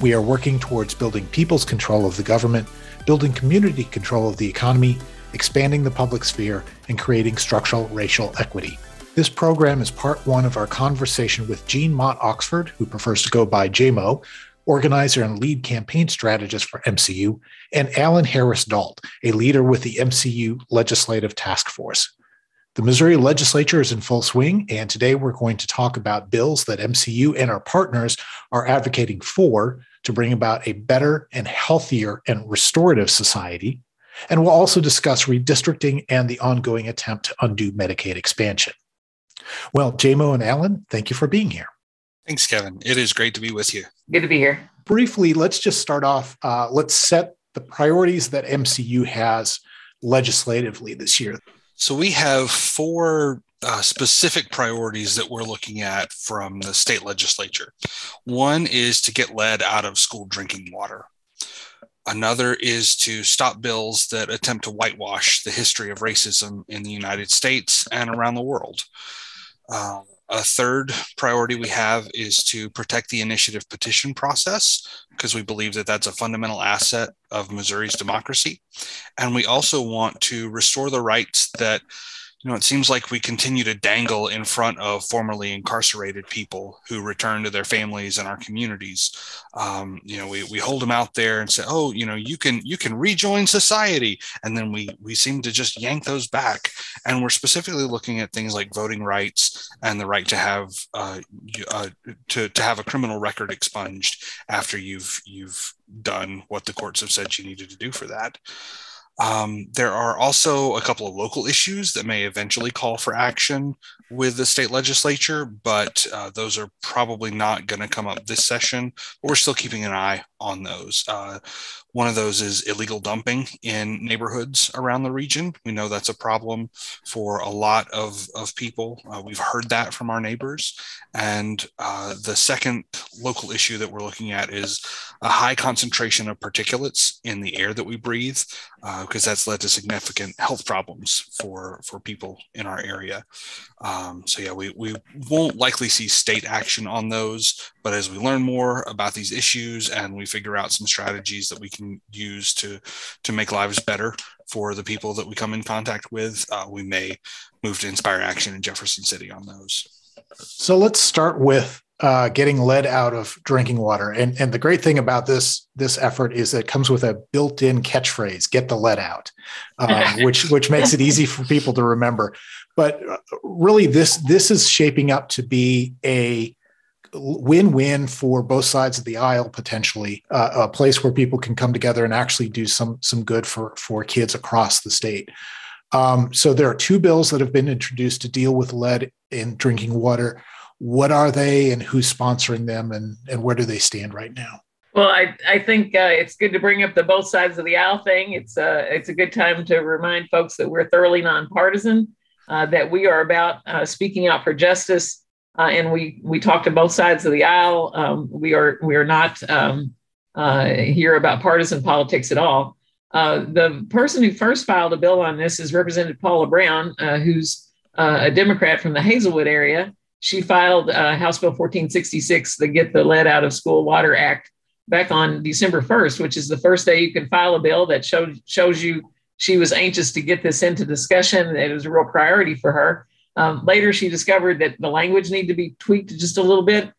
We are working towards building people's control of the government, building community control of the economy, expanding the public sphere, and creating structural racial equity. This program is part one of our conversation with Jean Mott Oxford, who prefers to go by JMO, organizer and lead campaign strategist for MCU, and Allyn Harris Dault, a leader with the MCU Legislative Task Force. The Missouri legislature is in full swing, and today we're going to talk about bills that MCU and our partners are advocating for to bring about a better and healthier and restorative society. And we'll also discuss redistricting and the ongoing attempt to undo Medicaid expansion. Well, JMO and Allyn, thank you for being here. Thanks, Kevin. It is great to be with you. Good to be here. Briefly, let's just start off. Uh, let's set the priorities that MCU has legislatively this year. So we have four uh, specific priorities that we're looking at from the state legislature. One is to get lead out of school drinking water. Another is to stop bills that attempt to whitewash the history of racism in the United States and around the world. Uh, a third priority we have is to protect the initiative petition process because we believe that that's a fundamental asset of Missouri's democracy. And we also want to restore the rights that you know, it seems like we continue to dangle in front of formerly incarcerated people who return to their families and our communities. Um, you know, we, we hold them out there and say, "Oh, you know, you can you can rejoin society," and then we we seem to just yank those back. And we're specifically looking at things like voting rights and the right to have uh, uh, to to have a criminal record expunged after you've you've done what the courts have said you needed to do for that. Um, there are also a couple of local issues that may eventually call for action with the state legislature, but uh, those are probably not going to come up this session. But we're still keeping an eye on those. Uh, one of those is illegal dumping in neighborhoods around the region. We know that's a problem for a lot of, of people. Uh, we've heard that from our neighbors. And uh, the second local issue that we're looking at is a high concentration of particulates in the air that we breathe, because uh, that's led to significant health problems for, for people in our area. Um, so, yeah, we, we won't likely see state action on those, but as we learn more about these issues and we figure out some strategies that we can use to to make lives better for the people that we come in contact with, uh, we may move to inspire action in Jefferson City on those. So let's start with uh, getting lead out of drinking water. And, and the great thing about this this effort is that it comes with a built-in catchphrase: "Get the lead out," um, which which makes it easy for people to remember. But uh, really, this this is shaping up to be a win-win for both sides of the aisle potentially uh, a place where people can come together and actually do some some good for for kids across the state. Um, so there are two bills that have been introduced to deal with lead in drinking water. What are they and who's sponsoring them and and where do they stand right now? Well, I, I think uh, it's good to bring up the both sides of the aisle thing. It's, uh, it's a good time to remind folks that we're thoroughly nonpartisan, uh, that we are about uh, speaking out for justice uh, and we we talk to both sides of the aisle. Um, we are we are not um, uh, here about partisan politics at all. Uh, the person who first filed a bill on this is Representative Paula Brown, uh, who's uh, a Democrat from the Hazelwood area. She filed uh, House Bill 1466, the Get the Lead Out of School Water Act, back on December 1st, which is the first day you can file a bill that showed, shows you she was anxious to get this into discussion. It was a real priority for her. Um, later, she discovered that the language needed to be tweaked just a little bit.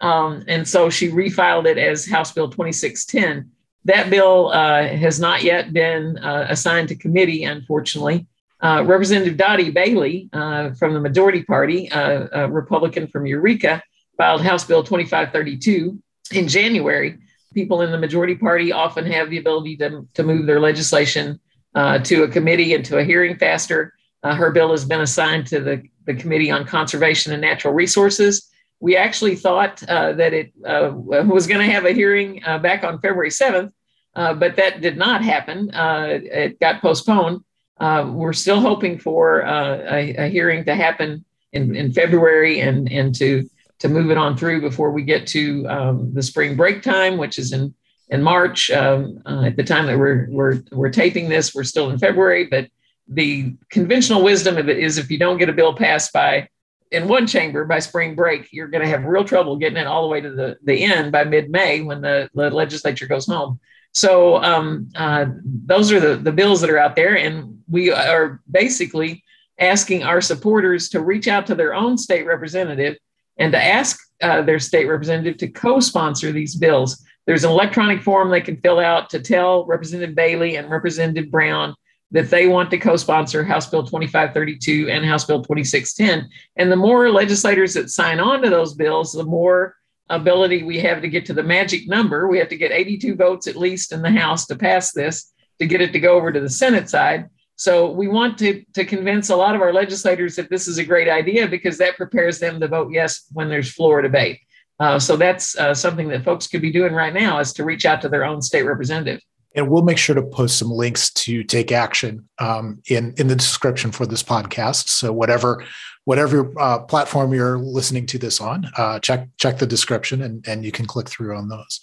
Um, and so she refiled it as House Bill 2610. That bill uh, has not yet been uh, assigned to committee, unfortunately. Uh, Representative Dottie Bailey uh, from the majority party, uh, a Republican from Eureka, filed House Bill 2532 in January. People in the majority party often have the ability to, to move their legislation uh, to a committee and to a hearing faster. Uh, her bill has been assigned to the, the Committee on Conservation and Natural Resources. We actually thought uh, that it uh, was going to have a hearing uh, back on February 7th, uh, but that did not happen. Uh, it got postponed. We're still hoping for a, a, hearing to happen in, in February and, and to, to move it on through before we get to um, the spring break time, which is in, in March. Um, at the time that we're, we're, we're taping this, we're still in February, but the conventional wisdom of it is if you don't get a bill passed by in one chamber by spring break, you're going to have real trouble getting it all the way to the, the end by mid-May when the, the legislature goes home. So um, uh, those are the, the bills that are out there. And we are basically asking our supporters to reach out to their own state representative and to ask uh, their state representative to co-sponsor these bills. There's an electronic form they can fill out to tell Representative Bailey and Representative Brown that they want to co-sponsor House Bill 2532 and House Bill 2610. And the more legislators that sign on to those bills, the more ability we have to get to the magic number. We have to get 82 votes at least in the House to pass this to get it to go over to the Senate side. So we want to, to convince a lot of our legislators that this is a great idea because that prepares them to vote yes when there's floor debate. Uh, so that's uh, something that folks could be doing right now is to reach out to their own state representative. And we'll make sure to post some links to take action um, in in the description for this podcast. So whatever whatever uh, platform you're listening to this on, uh, check check the description and and you can click through on those.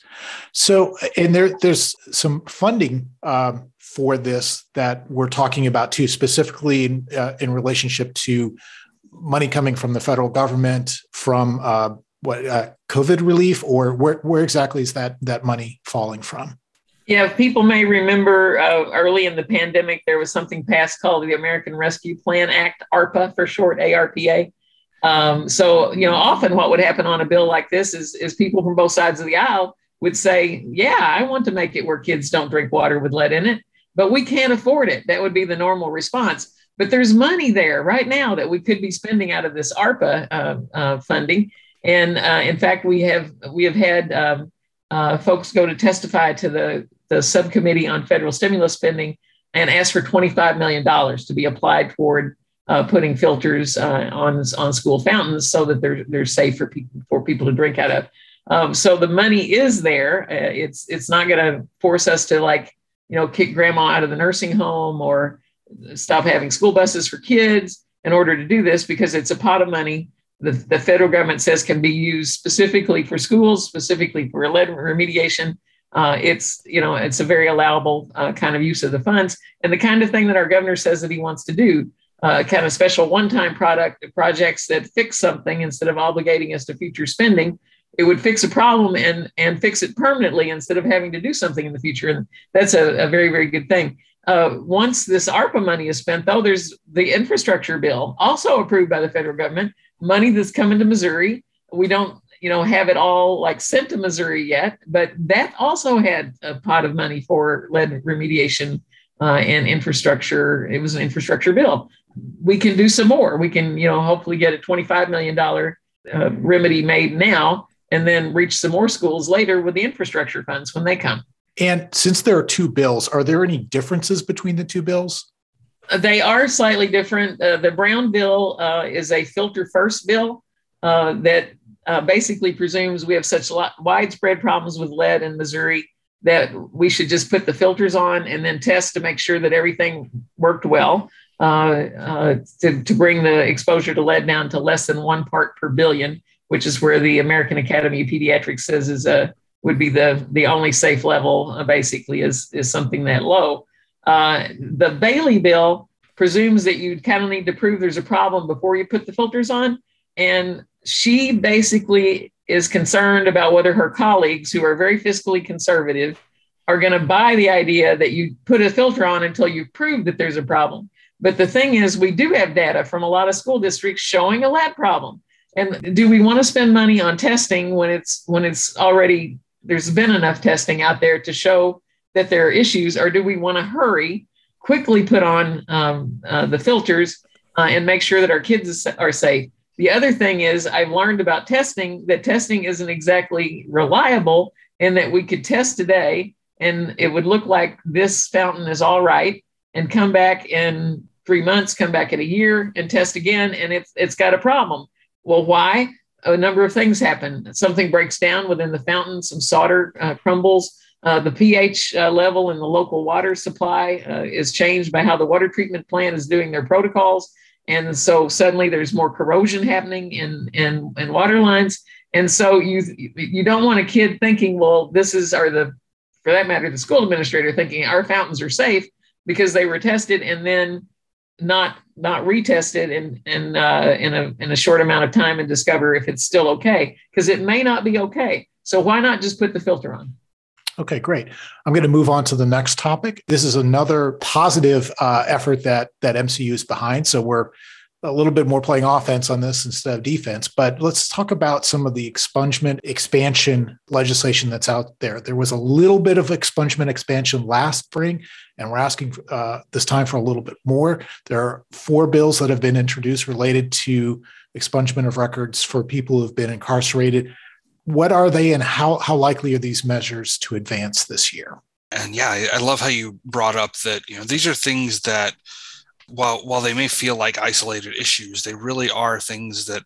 So and there there's some funding um, for this that we're talking about too, specifically in, uh, in relationship to money coming from the federal government from uh, what uh, COVID relief, or where where exactly is that that money falling from? Yeah, people may remember uh, early in the pandemic, there was something passed called the American Rescue Plan Act, ARPA for short, ARPA. Um, so, you know, often what would happen on a bill like this is, is people from both sides of the aisle would say, Yeah, I want to make it where kids don't drink water with lead in it, but we can't afford it. That would be the normal response. But there's money there right now that we could be spending out of this ARPA uh, uh, funding. And uh, in fact, we have we have had um, uh, folks go to testify to the the subcommittee on federal stimulus spending and asked for $25 million to be applied toward uh, putting filters uh, on, on school fountains so that they're, they're safe for people, for people to drink out of. Um, so the money is there. Uh, it's, it's not going to force us to like, you know, kick grandma out of the nursing home or stop having school buses for kids in order to do this because it's a pot of money the, the federal government says can be used specifically for schools, specifically for lead remediation, uh, it's you know it's a very allowable uh, kind of use of the funds. And the kind of thing that our governor says that he wants to do uh, kind of special one-time product projects that fix something instead of obligating us to future spending it would fix a problem and and fix it permanently instead of having to do something in the future. And that's a, a very very good thing. Uh, once this arpa money is spent though there's the infrastructure bill also approved by the federal government money that's coming to missouri. We don't you know have it all like sent to Missouri yet, but that also had a pot of money for lead remediation uh, and infrastructure. It was an infrastructure bill. We can do some more. We can you know hopefully get a twenty five million dollar uh, remedy made now, and then reach some more schools later with the infrastructure funds when they come. And since there are two bills, are there any differences between the two bills? Uh, they are slightly different. Uh, the Brown bill uh, is a filter first bill uh, that uh, basically presumes we have such widespread problems with lead in Missouri that we should just put the filters on and then test to make sure that everything worked well uh, uh, to, to bring the exposure to lead down to less than one part per billion, which is where the American Academy of Pediatrics says is a would be the the only safe level. Uh, basically, is is something that low. Uh, the Bailey bill presumes that you kind of need to prove there's a problem before you put the filters on. And she basically is concerned about whether her colleagues, who are very fiscally conservative, are going to buy the idea that you put a filter on until you prove that there's a problem. But the thing is, we do have data from a lot of school districts showing a lab problem. And do we want to spend money on testing when it's when it's already there's been enough testing out there to show that there are issues, or do we want to hurry, quickly put on um, uh, the filters uh, and make sure that our kids are safe? The other thing is, I've learned about testing that testing isn't exactly reliable, and that we could test today and it would look like this fountain is all right, and come back in three months, come back in a year, and test again, and it's it's got a problem. Well, why? A number of things happen. Something breaks down within the fountain, some solder uh, crumbles, Uh, the pH uh, level in the local water supply uh, is changed by how the water treatment plant is doing their protocols. And so suddenly there's more corrosion happening in, in, in water lines. And so you, you don't want a kid thinking, well, this is, or the, for that matter, the school administrator thinking our fountains are safe because they were tested and then not not retested in in uh, in a in a short amount of time and discover if it's still okay because it may not be okay. So why not just put the filter on? Okay, great. I'm going to move on to the next topic. This is another positive uh, effort that that MCU is behind. So we're a little bit more playing offense on this instead of defense. But let's talk about some of the expungement expansion legislation that's out there. There was a little bit of expungement expansion last spring, and we're asking uh, this time for a little bit more. There are four bills that have been introduced related to expungement of records for people who have been incarcerated. What are they, and how, how likely are these measures to advance this year? And yeah, I love how you brought up that you know these are things that while while they may feel like isolated issues, they really are things that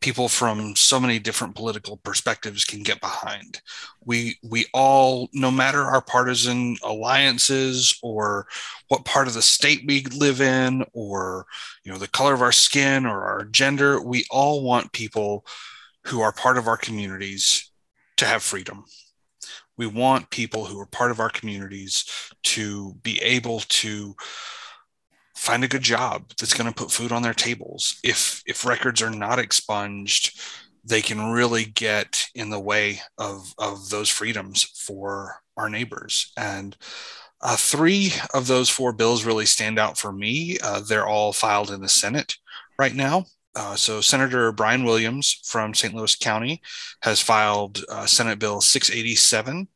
people from so many different political perspectives can get behind. We we all, no matter our partisan alliances or what part of the state we live in, or you know the color of our skin or our gender, we all want people who are part of our communities to have freedom. We want people who are part of our communities to be able to find a good job that's going to put food on their tables. If if records are not expunged, they can really get in the way of of those freedoms for our neighbors. And uh, three of those four bills really stand out for me. Uh, they're all filed in the Senate right now. Uh, so Senator Brian Williams from St. Louis County has filed uh, Senate Bill 687,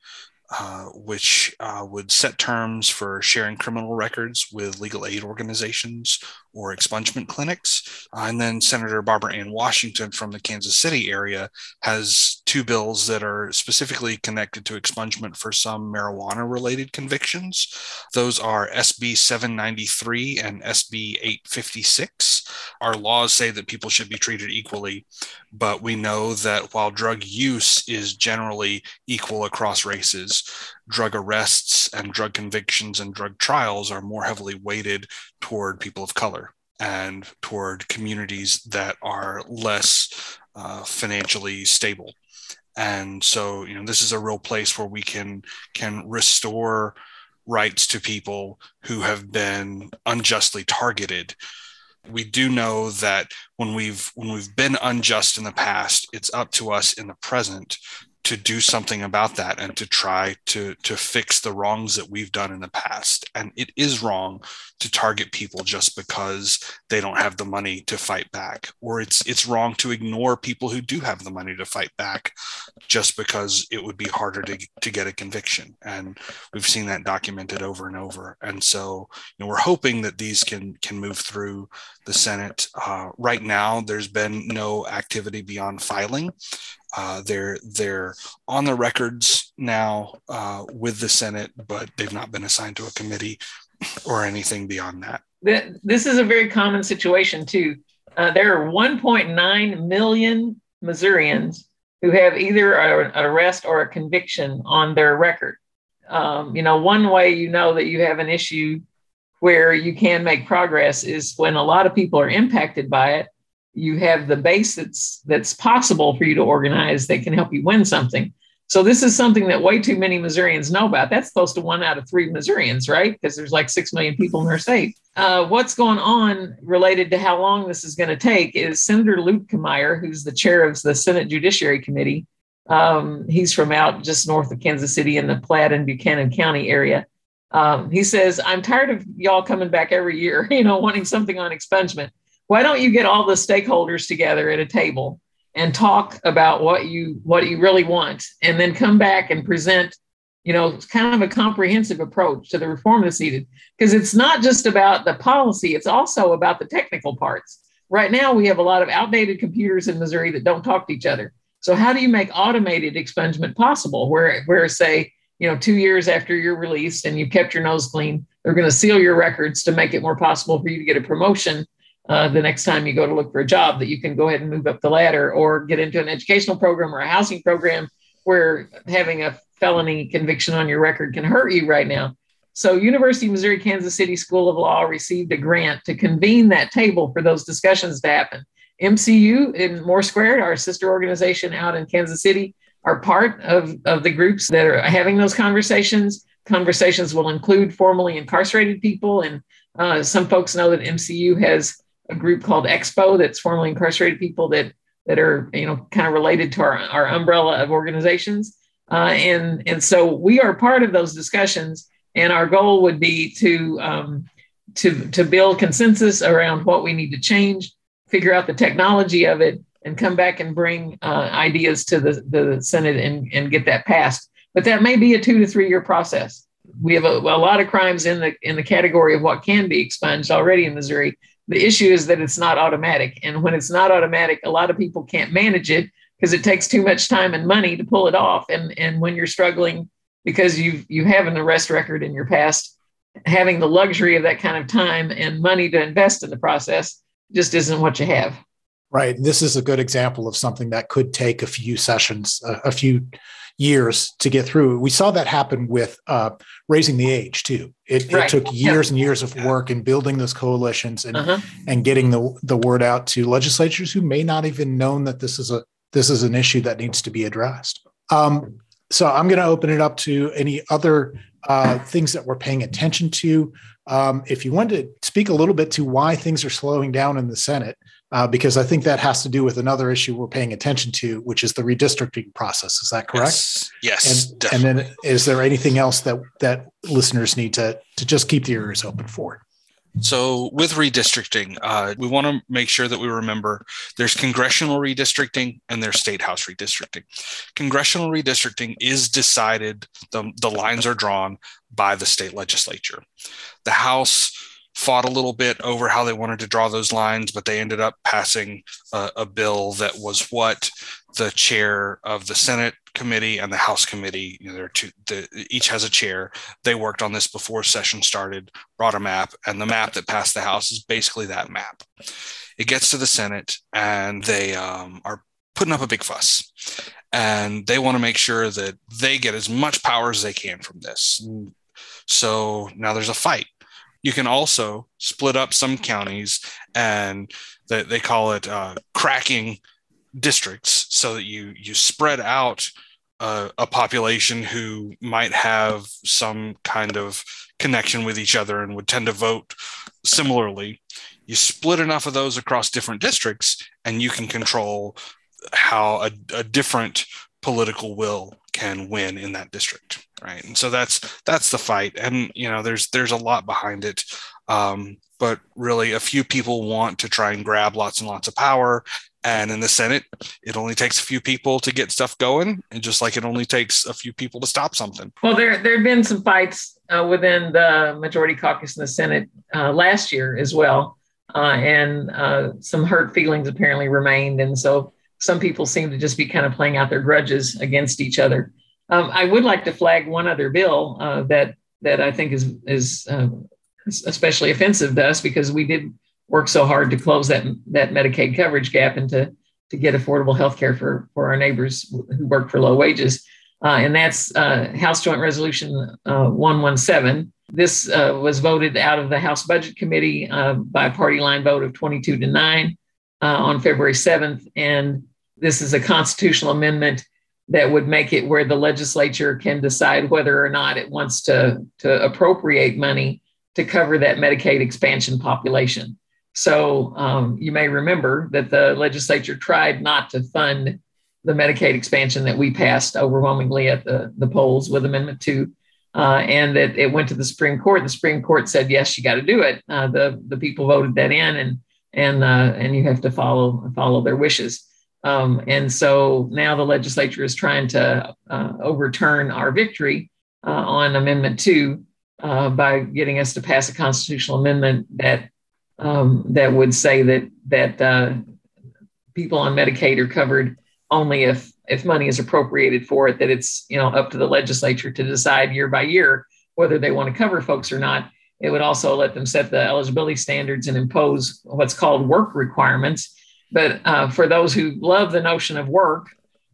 uh, which uh, would set terms for sharing criminal records with legal aid organizations or expungement clinics. Uh, and then Senator Barbara Ann Washington from the Kansas City area has two bills that are specifically connected to expungement for some marijuana related convictions. Those are SB 793 and SB 856. Our laws say that people should be treated equally, but we know that while drug use is generally equal across races, drug arrests and drug convictions and drug trials are more heavily weighted toward people of color and toward communities that are less uh, financially stable. And so you know this is a real place where we can can restore rights to people who have been unjustly targeted. We do know that when we've when we've been unjust in the past it's up to us in the present to do something about that and to try to to fix the wrongs that we've done in the past. And it is wrong to target people just because they don't have the money to fight back or it's it's wrong to ignore people who do have the money to fight back just because it would be harder to, to get a conviction. And we've seen that documented over and over. And so you know we're hoping that these can can move through the senate. Uh, right now there's been no activity beyond filing uh, they're they're on the records now uh, with the Senate, but they've not been assigned to a committee or anything beyond that. This is a very common situation too. Uh, there are 1.9 million Missourians who have either an arrest or a conviction on their record. Um, you know, one way you know that you have an issue where you can make progress is when a lot of people are impacted by it you have the base that's that's possible for you to organize that can help you win something. So this is something that way too many Missourians know about. That's close to one out of three Missourians, right? Because there's like six million people in our state. Uh, what's going on related to how long this is going to take is Senator Luke Luetkemeyer, who's the chair of the Senate Judiciary Committee. Um, he's from out just north of Kansas City in the Platte and Buchanan County area. Um, he says, "I'm tired of y'all coming back every year, you know, wanting something on expungement why don't you get all the stakeholders together at a table and talk about what you what you really want and then come back and present you know kind of a comprehensive approach to the reform that's needed? Because it's not just about the policy it's also about the technical parts. Right now we have a lot of outdated computers in missouri that don't talk to each other. So how do you make automated expungement possible where where say you know two years after you're released and you've kept your nose clean they're going to seal your records to make it more possible for you to get a promotion uh, the next time you go to look for a job that you can go ahead and move up the ladder or get into an educational program or a housing program where having a felony conviction on your record can hurt you right now. So, University of Missouri Kansas City School of Law received a grant to convene that table for those discussions to happen. MCU in Moore Squared, our sister organization out in Kansas City, are part of, of the groups that are having those conversations. Conversations will include formerly incarcerated people, and uh, some folks know that MCU has a group called Expo that's formerly incarcerated people that that are you know kind of related to our, our umbrella of organizations. Uh, and and so we are part of those discussions and our goal would be to um, to to build consensus around what we need to change, figure out the technology of it, and come back and bring uh, ideas to the, the Senate and, and get that passed. But that may be a two to three year process. We have a, a lot of crimes in the in the category of what can be expunged already in Missouri. The issue is that it's not automatic, and when it's not automatic, a lot of people can't manage it because it takes too much time and money to pull it off. And and when you're struggling because you you have an arrest record in your past having the luxury of that kind of time and money to invest in the process just isn't what you have. Right. This is a good example of something that could take a few sessions a, a few years to get through we saw that happen with uh, raising the age too it, right. it took years yeah. and years of work in building those coalitions and uh-huh. and getting the the word out to legislatures who may not even known that this is a this is an issue that needs to be addressed um, so I'm going to open it up to any other uh, things that we're paying attention to. Um, if you want to speak a little bit to why things are slowing down in the Senate, uh, because I think that has to do with another issue we're paying attention to, which is the redistricting process. Is that correct? Yes. yes and, and, then, is there anything else that that listeners need to to just keep the ears open for? So, with redistricting, uh, we want to make sure that we remember there's congressional redistricting and there's state house redistricting. Congressional redistricting is decided, the, the lines are drawn by the state legislature. The House fought a little bit over how they wanted to draw those lines, but they ended up passing a, bill that was what the chair of the Senate committee and the House committee, you know, they're two, the, each has a chair. They worked on this before session started, brought a map, and the map that passed the House is basically that map. It gets to the Senate, and they um, are putting up a big fuss. And they want to make sure that they get as much power as they can from this. So now there's a fight. You can also split up some counties, and they, they call it uh, cracking districts so that you you spread out uh, a population who might have some kind of connection with each other and would tend to vote similarly. You split enough of those across different districts and you can control how a, a different political will can win in that district right? And so that's that's the fight. And you know there's there's a lot behind it. Um, but really a few people want to try and grab lots and lots of power. And in the Senate, it only takes a few people to get stuff going, and just like it only takes a few people to stop something. Well, there there have been some fights uh, within the majority caucus in the Senate uh, last year as well, uh, and uh, some hurt feelings apparently remained, and so some people seem to just be kind of playing out their grudges against each other. Um, I would like to flag one other bill uh, that that I think is is uh, especially offensive to us because we did work so hard to close that that Medicaid coverage gap and to to get affordable health care for for our neighbors who work for low wages. Uh, and that's uh, House Joint Resolution uh, 117. This uh, was voted out of the House Budget Committee by a party line vote of 22 to 9 uh, on February 7th. And this is a constitutional amendment that would make it where the legislature can decide whether or not it wants to, to appropriate money to cover that Medicaid expansion population. So um, you may remember that the legislature tried not to fund the Medicaid expansion that we passed overwhelmingly at the, the polls with Amendment 2. Uh, and that it went to the Supreme Court. The Supreme Court said, yes, you got to do it. Uh, the, the people voted that in and, and, uh, and you have to follow, follow their wishes. Um, and so now the legislature is trying to uh, overturn our victory uh, on Amendment 2 uh, by getting us to pass a constitutional amendment that um, that would say that that uh, people on Medicaid are covered only if if money is appropriated for it. That it's you know up to the legislature to decide year by year whether they want to cover folks or not. It would also let them set the eligibility standards and impose what's called work requirements. But uh, for those who love the notion of work,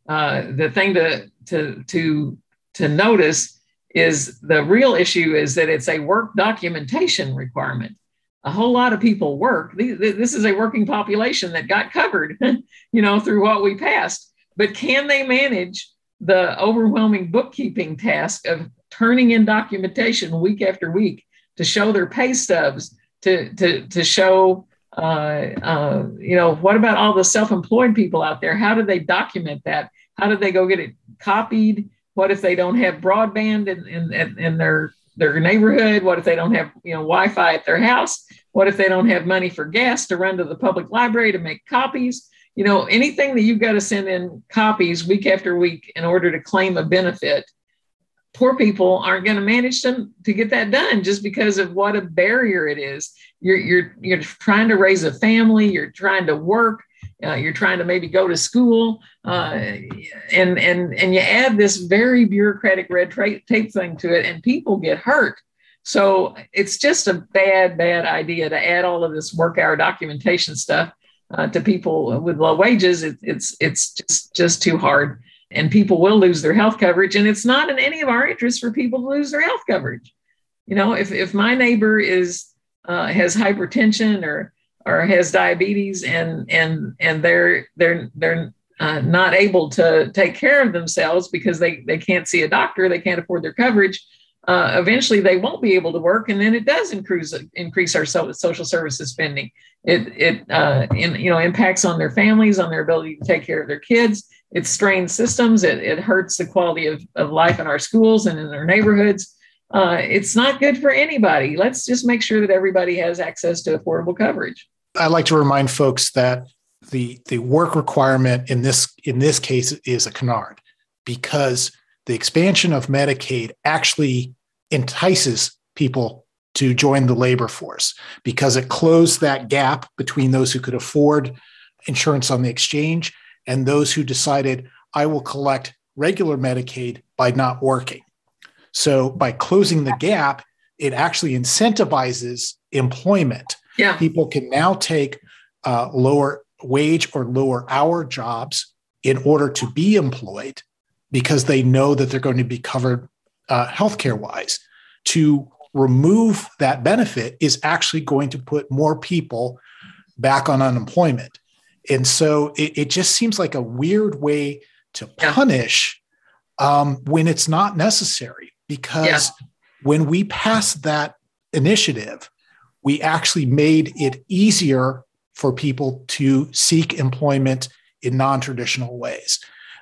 uh, the thing to to to to notice is the real issue is that it's a work documentation requirement. A whole lot of people work. This is a working population that got covered, you know, through what we passed. But can they manage the overwhelming bookkeeping task of turning in documentation week after week to show their pay stubs, to to to show uh, uh, you know what about all the self-employed people out there? How do they document that? How do they go get it copied? What if they don't have broadband in, in, in their their neighborhood? What if they don't have you know Wi-Fi at their house? What if they don't have money for gas to run to the public library to make copies? You know, anything that you've got to send in copies week after week in order to claim a benefit, poor people aren't going to manage to, to get that done just because of what a barrier it is. You're, you're, you're trying to raise a family, you're trying to work, uh, you're trying to maybe go to school, uh, and, and, and you add this very bureaucratic red tape thing to it, and people get hurt. So it's just a bad, bad idea to add all of this work hour documentation stuff uh, to people with low wages, it, it's it's just just too hard, and people will lose their health coverage. And it's not in any of our interests for people to lose their health coverage. You know, if if my neighbor is uh, has hypertension or or has diabetes and and and they're they're they're uh, not able to take care of themselves because they they can't see a doctor, they can't afford their coverage uh, eventually they won't be able to work, and then it does increase increase our social services spending. It it uh, in, you know impacts on their families, on their ability to take care of their kids. It strains systems. It, it hurts the quality of, of life in our schools and in our neighborhoods. Uh, it's not good for anybody. Let's just make sure that everybody has access to affordable coverage. I like to remind folks that the the work requirement in this in this case is a canard because the expansion of Medicaid actually entices people to join the labor force because it closed that gap between those who could afford insurance on the exchange and those who decided, I will collect regular Medicaid by not working. So by closing the gap, it actually incentivizes employment. Yeah. People can now take uh, lower wage or lower hour jobs in order to be employed because they know that they're going to be covered uh, healthcare wise. To remove that benefit is actually going to put more people back on unemployment. And so it, it just seems like a weird way to punish um, when it's not necessary. Because yeah. when we passed that initiative, we actually made it easier for people to seek employment in non traditional ways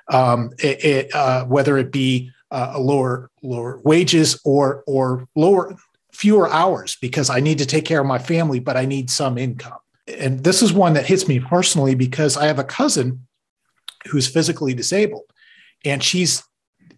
um, it, it, uh, whether it be uh, a lower lower wages or or lower fewer hours because I need to take care of my family, but I need some income. And this is one that hits me personally because I have a cousin who's physically disabled, and she's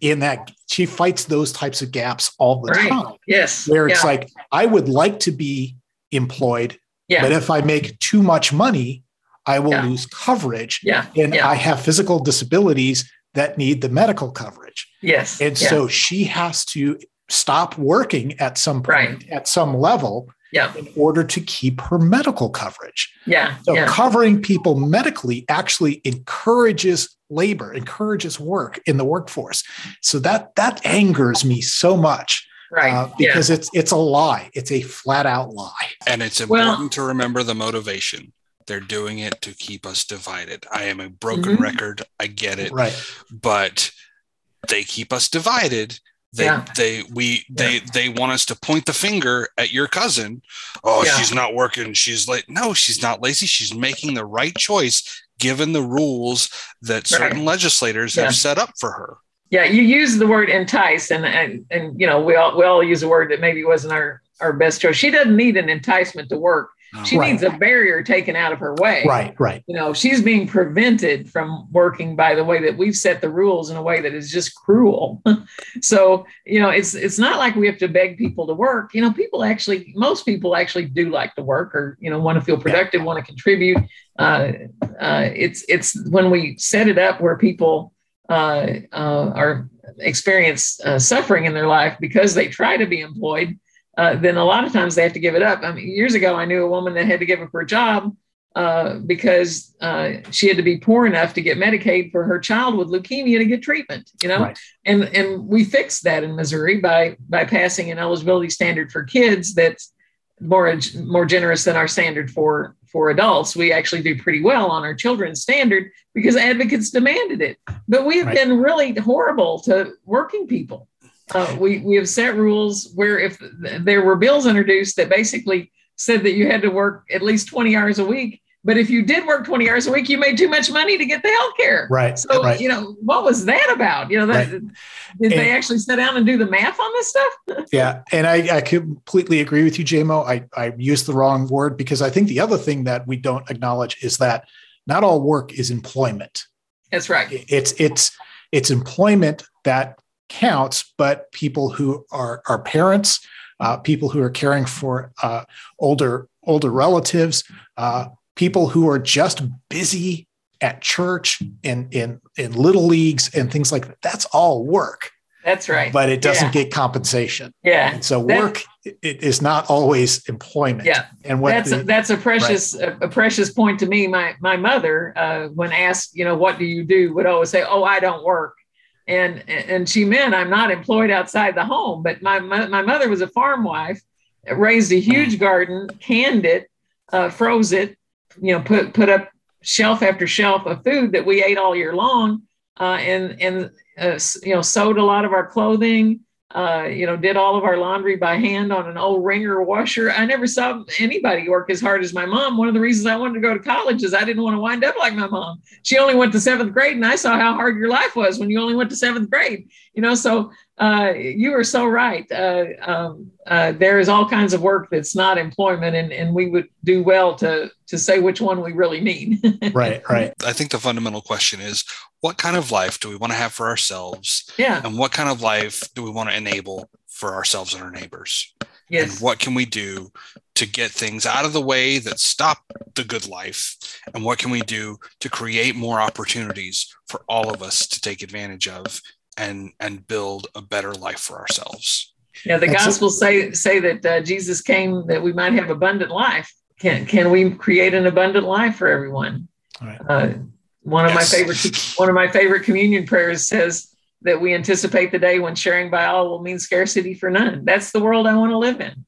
in that she fights those types of gaps all the right. time. Yes, where it's yeah. like I would like to be employed, yeah. but if I make too much money, I will yeah. lose coverage. Yeah. And. I have physical disabilities that need the medical coverage. Yes. And so she has to stop working at some point, right. at some level yeah. in order to keep her medical coverage. Yeah. So yeah. covering people medically actually encourages labor, encourages work in the workforce. So that that angers me so much right uh, because yeah. it's it's a lie it's a flat out lie and it's important well, to remember the motivation they're doing it to keep us divided. I am a broken mm-hmm. record. I get it. Right. But they keep us divided. They yeah. they we they yeah. they want us to point the finger at your cousin. Oh, yeah. she's not working. She's late. No, she's not lazy. She's making the right choice given the rules that certain right. legislators have set up for her. Yeah, you use the word entice, and and and you know we all we all use a word that maybe wasn't our our best choice. She doesn't need an enticement to work. She right. needs a barrier taken out of her way. Right, right. You know, she's being prevented from working by the way that we've set the rules in a way that is just cruel. so, you know, it's it's not like we have to beg people to work. You know, people actually, most people actually do like to work or you know want to feel productive, yeah. want to contribute. Uh, uh, it's it's when we set it up where people uh, uh are experience uh, suffering in their life because they try to be employed uh, then a lot of times they have to give it up. I mean, years ago, I knew a woman that had to give up her job uh, because uh, she had to be poor enough to get Medicaid for her child with leukemia to get treatment. You know, right. and and we fixed that in Missouri by by passing an eligibility standard for kids that's more more generous than our standard for for adults. We actually do pretty well on our children's standard because advocates demanded it. But we've right. been really horrible to working people. Uh, we we have set rules where if there were bills introduced that basically said that you had to work at least 20 hours a week. But if you did work 20 hours a week, you made too much money to get the health care. Right. So, right. you know, what was that about? You know, that, right. did and, they actually sit down and do the math on this stuff? yeah. And I, I completely agree with you, JMO. I, I used the wrong word because I think the other thing that we don't acknowledge is that not all work is employment. That's right. It's, it's, it's employment that counts, but people who are, are parents, uh, people who are caring for uh, older older relatives, uh, people who are just busy at church and in in little leagues and things like that. That's all work. That's right. But it doesn't yeah. get compensation. Yeah. And so work it is not always employment. Yeah. And what that's the, a, that's a precious right. a, a, precious point to me. My my mother, uh, when asked, you know, what do you do, would always say, "Oh, I don't work." And and she meant I'm not employed outside the home. But my my mother was a farm wife, raised a huge garden, canned it, uh, froze it, you know, put put up shelf after shelf of food that we ate all year long, uh, and and uh, you know sewed a lot of our clothing uh, you know, did all of our laundry by hand on an old wringer washer. I never saw anybody work as hard as my mom. One of the reasons I wanted to go to college is I didn't want to wind up like my mom. She only went to seventh grade, and I saw how hard your life was when you only went to seventh grade. You know, so uh, you are so right. Uh, um, uh, there is all kinds of work that's not employment, and, and we would do well to to say which one we really mean. right, right. I think the fundamental question is what kind of life do we want to have for ourselves? Yeah. And what kind of life do we want to enable for ourselves and our neighbors? Yes. And what can we do to get things out of the way that stop the good life? And what can we do to create more opportunities for all of us to take advantage of and and build a better life for ourselves. Yeah, the gospels say say that uh, Jesus came that we might have abundant life. Can can we create an abundant life for everyone? Right. Uh, one of yes. my favorite one of my favorite communion prayers says that we anticipate the day when sharing by all will mean scarcity for none. That's the world I want to live in.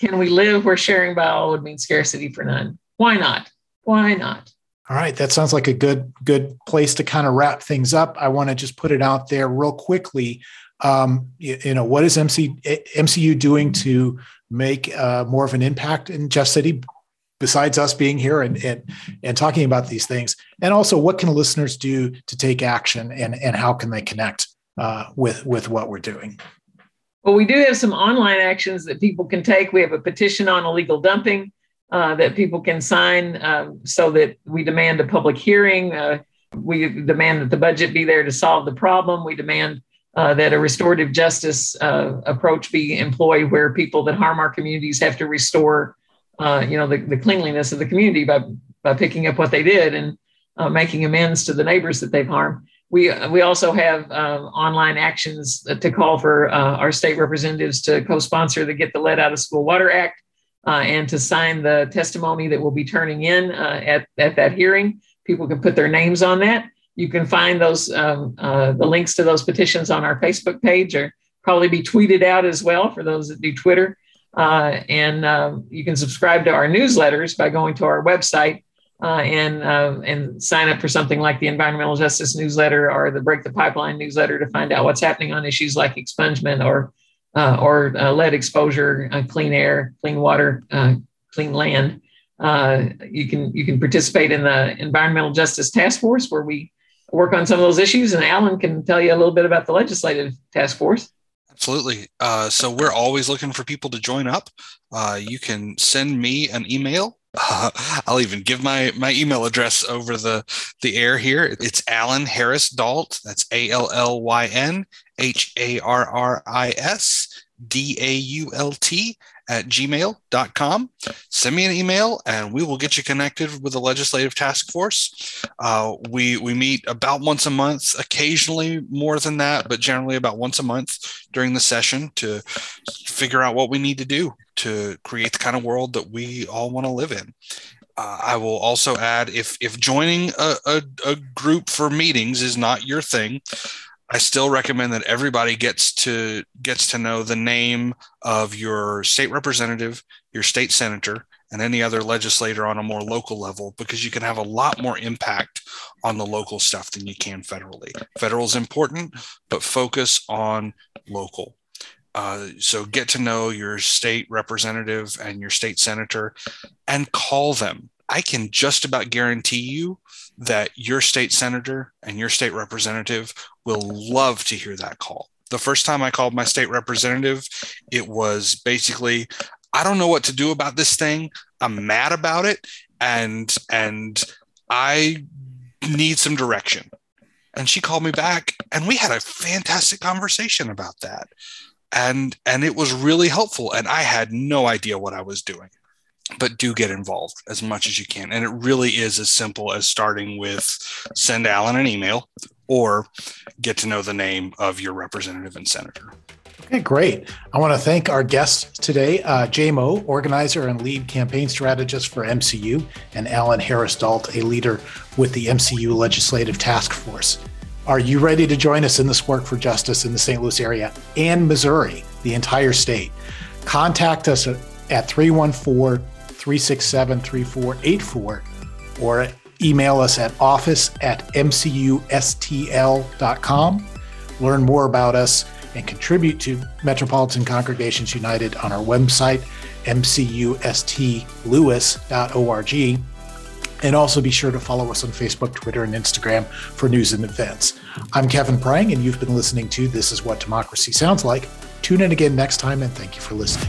Can we live where sharing by all would mean scarcity for none? Why not? Why not? All right, that sounds like a good good place to kind of wrap things up. I want to just put it out there real quickly. Um, you, you, know, what is MC, MCU doing to make uh, more of an impact in Jeff City, besides us being here and, and and talking about these things? And also, what can listeners do to take action, and and how can they connect uh, with with what we're doing? Well, we do have some online actions that people can take. We have a petition on illegal dumping uh, that people can sign um, so that we demand a public hearing. Uh, we demand that the budget be there to solve the problem. We demand uh, that a restorative justice uh, approach be employed where people that harm our communities have to restore, uh, you know, the, the, cleanliness of the community by, by picking up what they did and uh, making amends to the neighbors that they've harmed. We, we also have online actions to call for our state representatives to co-sponsor the Get the Lead Out of School Water Act uh, and to sign the testimony that we'll be turning in uh, at, at that hearing. People can put their names on that. You can find those um, uh, the links to those petitions on our Facebook page, or probably be tweeted out as well for those that do Twitter. Uh, and um, you can subscribe to our newsletters by going to our website uh, and uh, and sign up for something like the Environmental Justice newsletter or the Break the Pipeline newsletter to find out what's happening on issues like expungement or uh, or uh, lead exposure, uh, clean air, clean water, uh, clean land. Uh, you can you can participate in the Environmental Justice Task Force where we work on some of those issues, and Allyn can tell you a little bit about the Legislative Task Force. Absolutely. Uh, so we're always looking for people to join up. you can send me an email uh, I'll even give my my email address over the the air here. It's Allyn Harris Dault. That's A L L Y N H A R R I S D A U L T at gmail.com. Send me an email and we will get you connected with the legislative task force. Uh, we, we meet about once a month, occasionally more than that, but generally about once a month during the session to figure out what we need to do to create the kind of world that we all want to live in. Uh, I will also add if if joining a, a, a group for meetings is not your thing, I still recommend that everybody gets to gets to know the name of your state representative, your state senator, and any other legislator on a more local level because you can have a lot more impact on the local stuff than you can federally. Federal is important, but focus on local. Uh, so get to know your state representative and your state senator and call them. I can just about guarantee you that your state senator and your state representative will love to hear that call. The first time I called my state representative, it was basically, I don't know what to do about this thing. I'm mad about it and and I need some direction. And she called me back and we had a fantastic conversation about that. And and it was really helpful and I had no idea what I was doing. But do get involved as much as you can. And it really is as simple as starting with send Allyn an email or get to know the name of your representative and senator. Okay, great. I want to thank our guests today, uh, JMO, organizer and lead campaign strategist for MCU, and Allyn Harris Dault, a leader with the MCU Legislative Task Force. Are you ready to join us in this work for justice in the St. Louis area and Missouri, the entire state? Contact us at 314 367 3484 or email us at office at mcustl.com. Learn more about us and contribute to Metropolitan Congregations United on our website, mcustlewis.org. And also be sure to follow us on Facebook, Twitter, and Instagram for news and events. I'm Kevin Prang, and you've been listening to This Is What Democracy Sounds Like. Tune in again next time, and thank you for listening.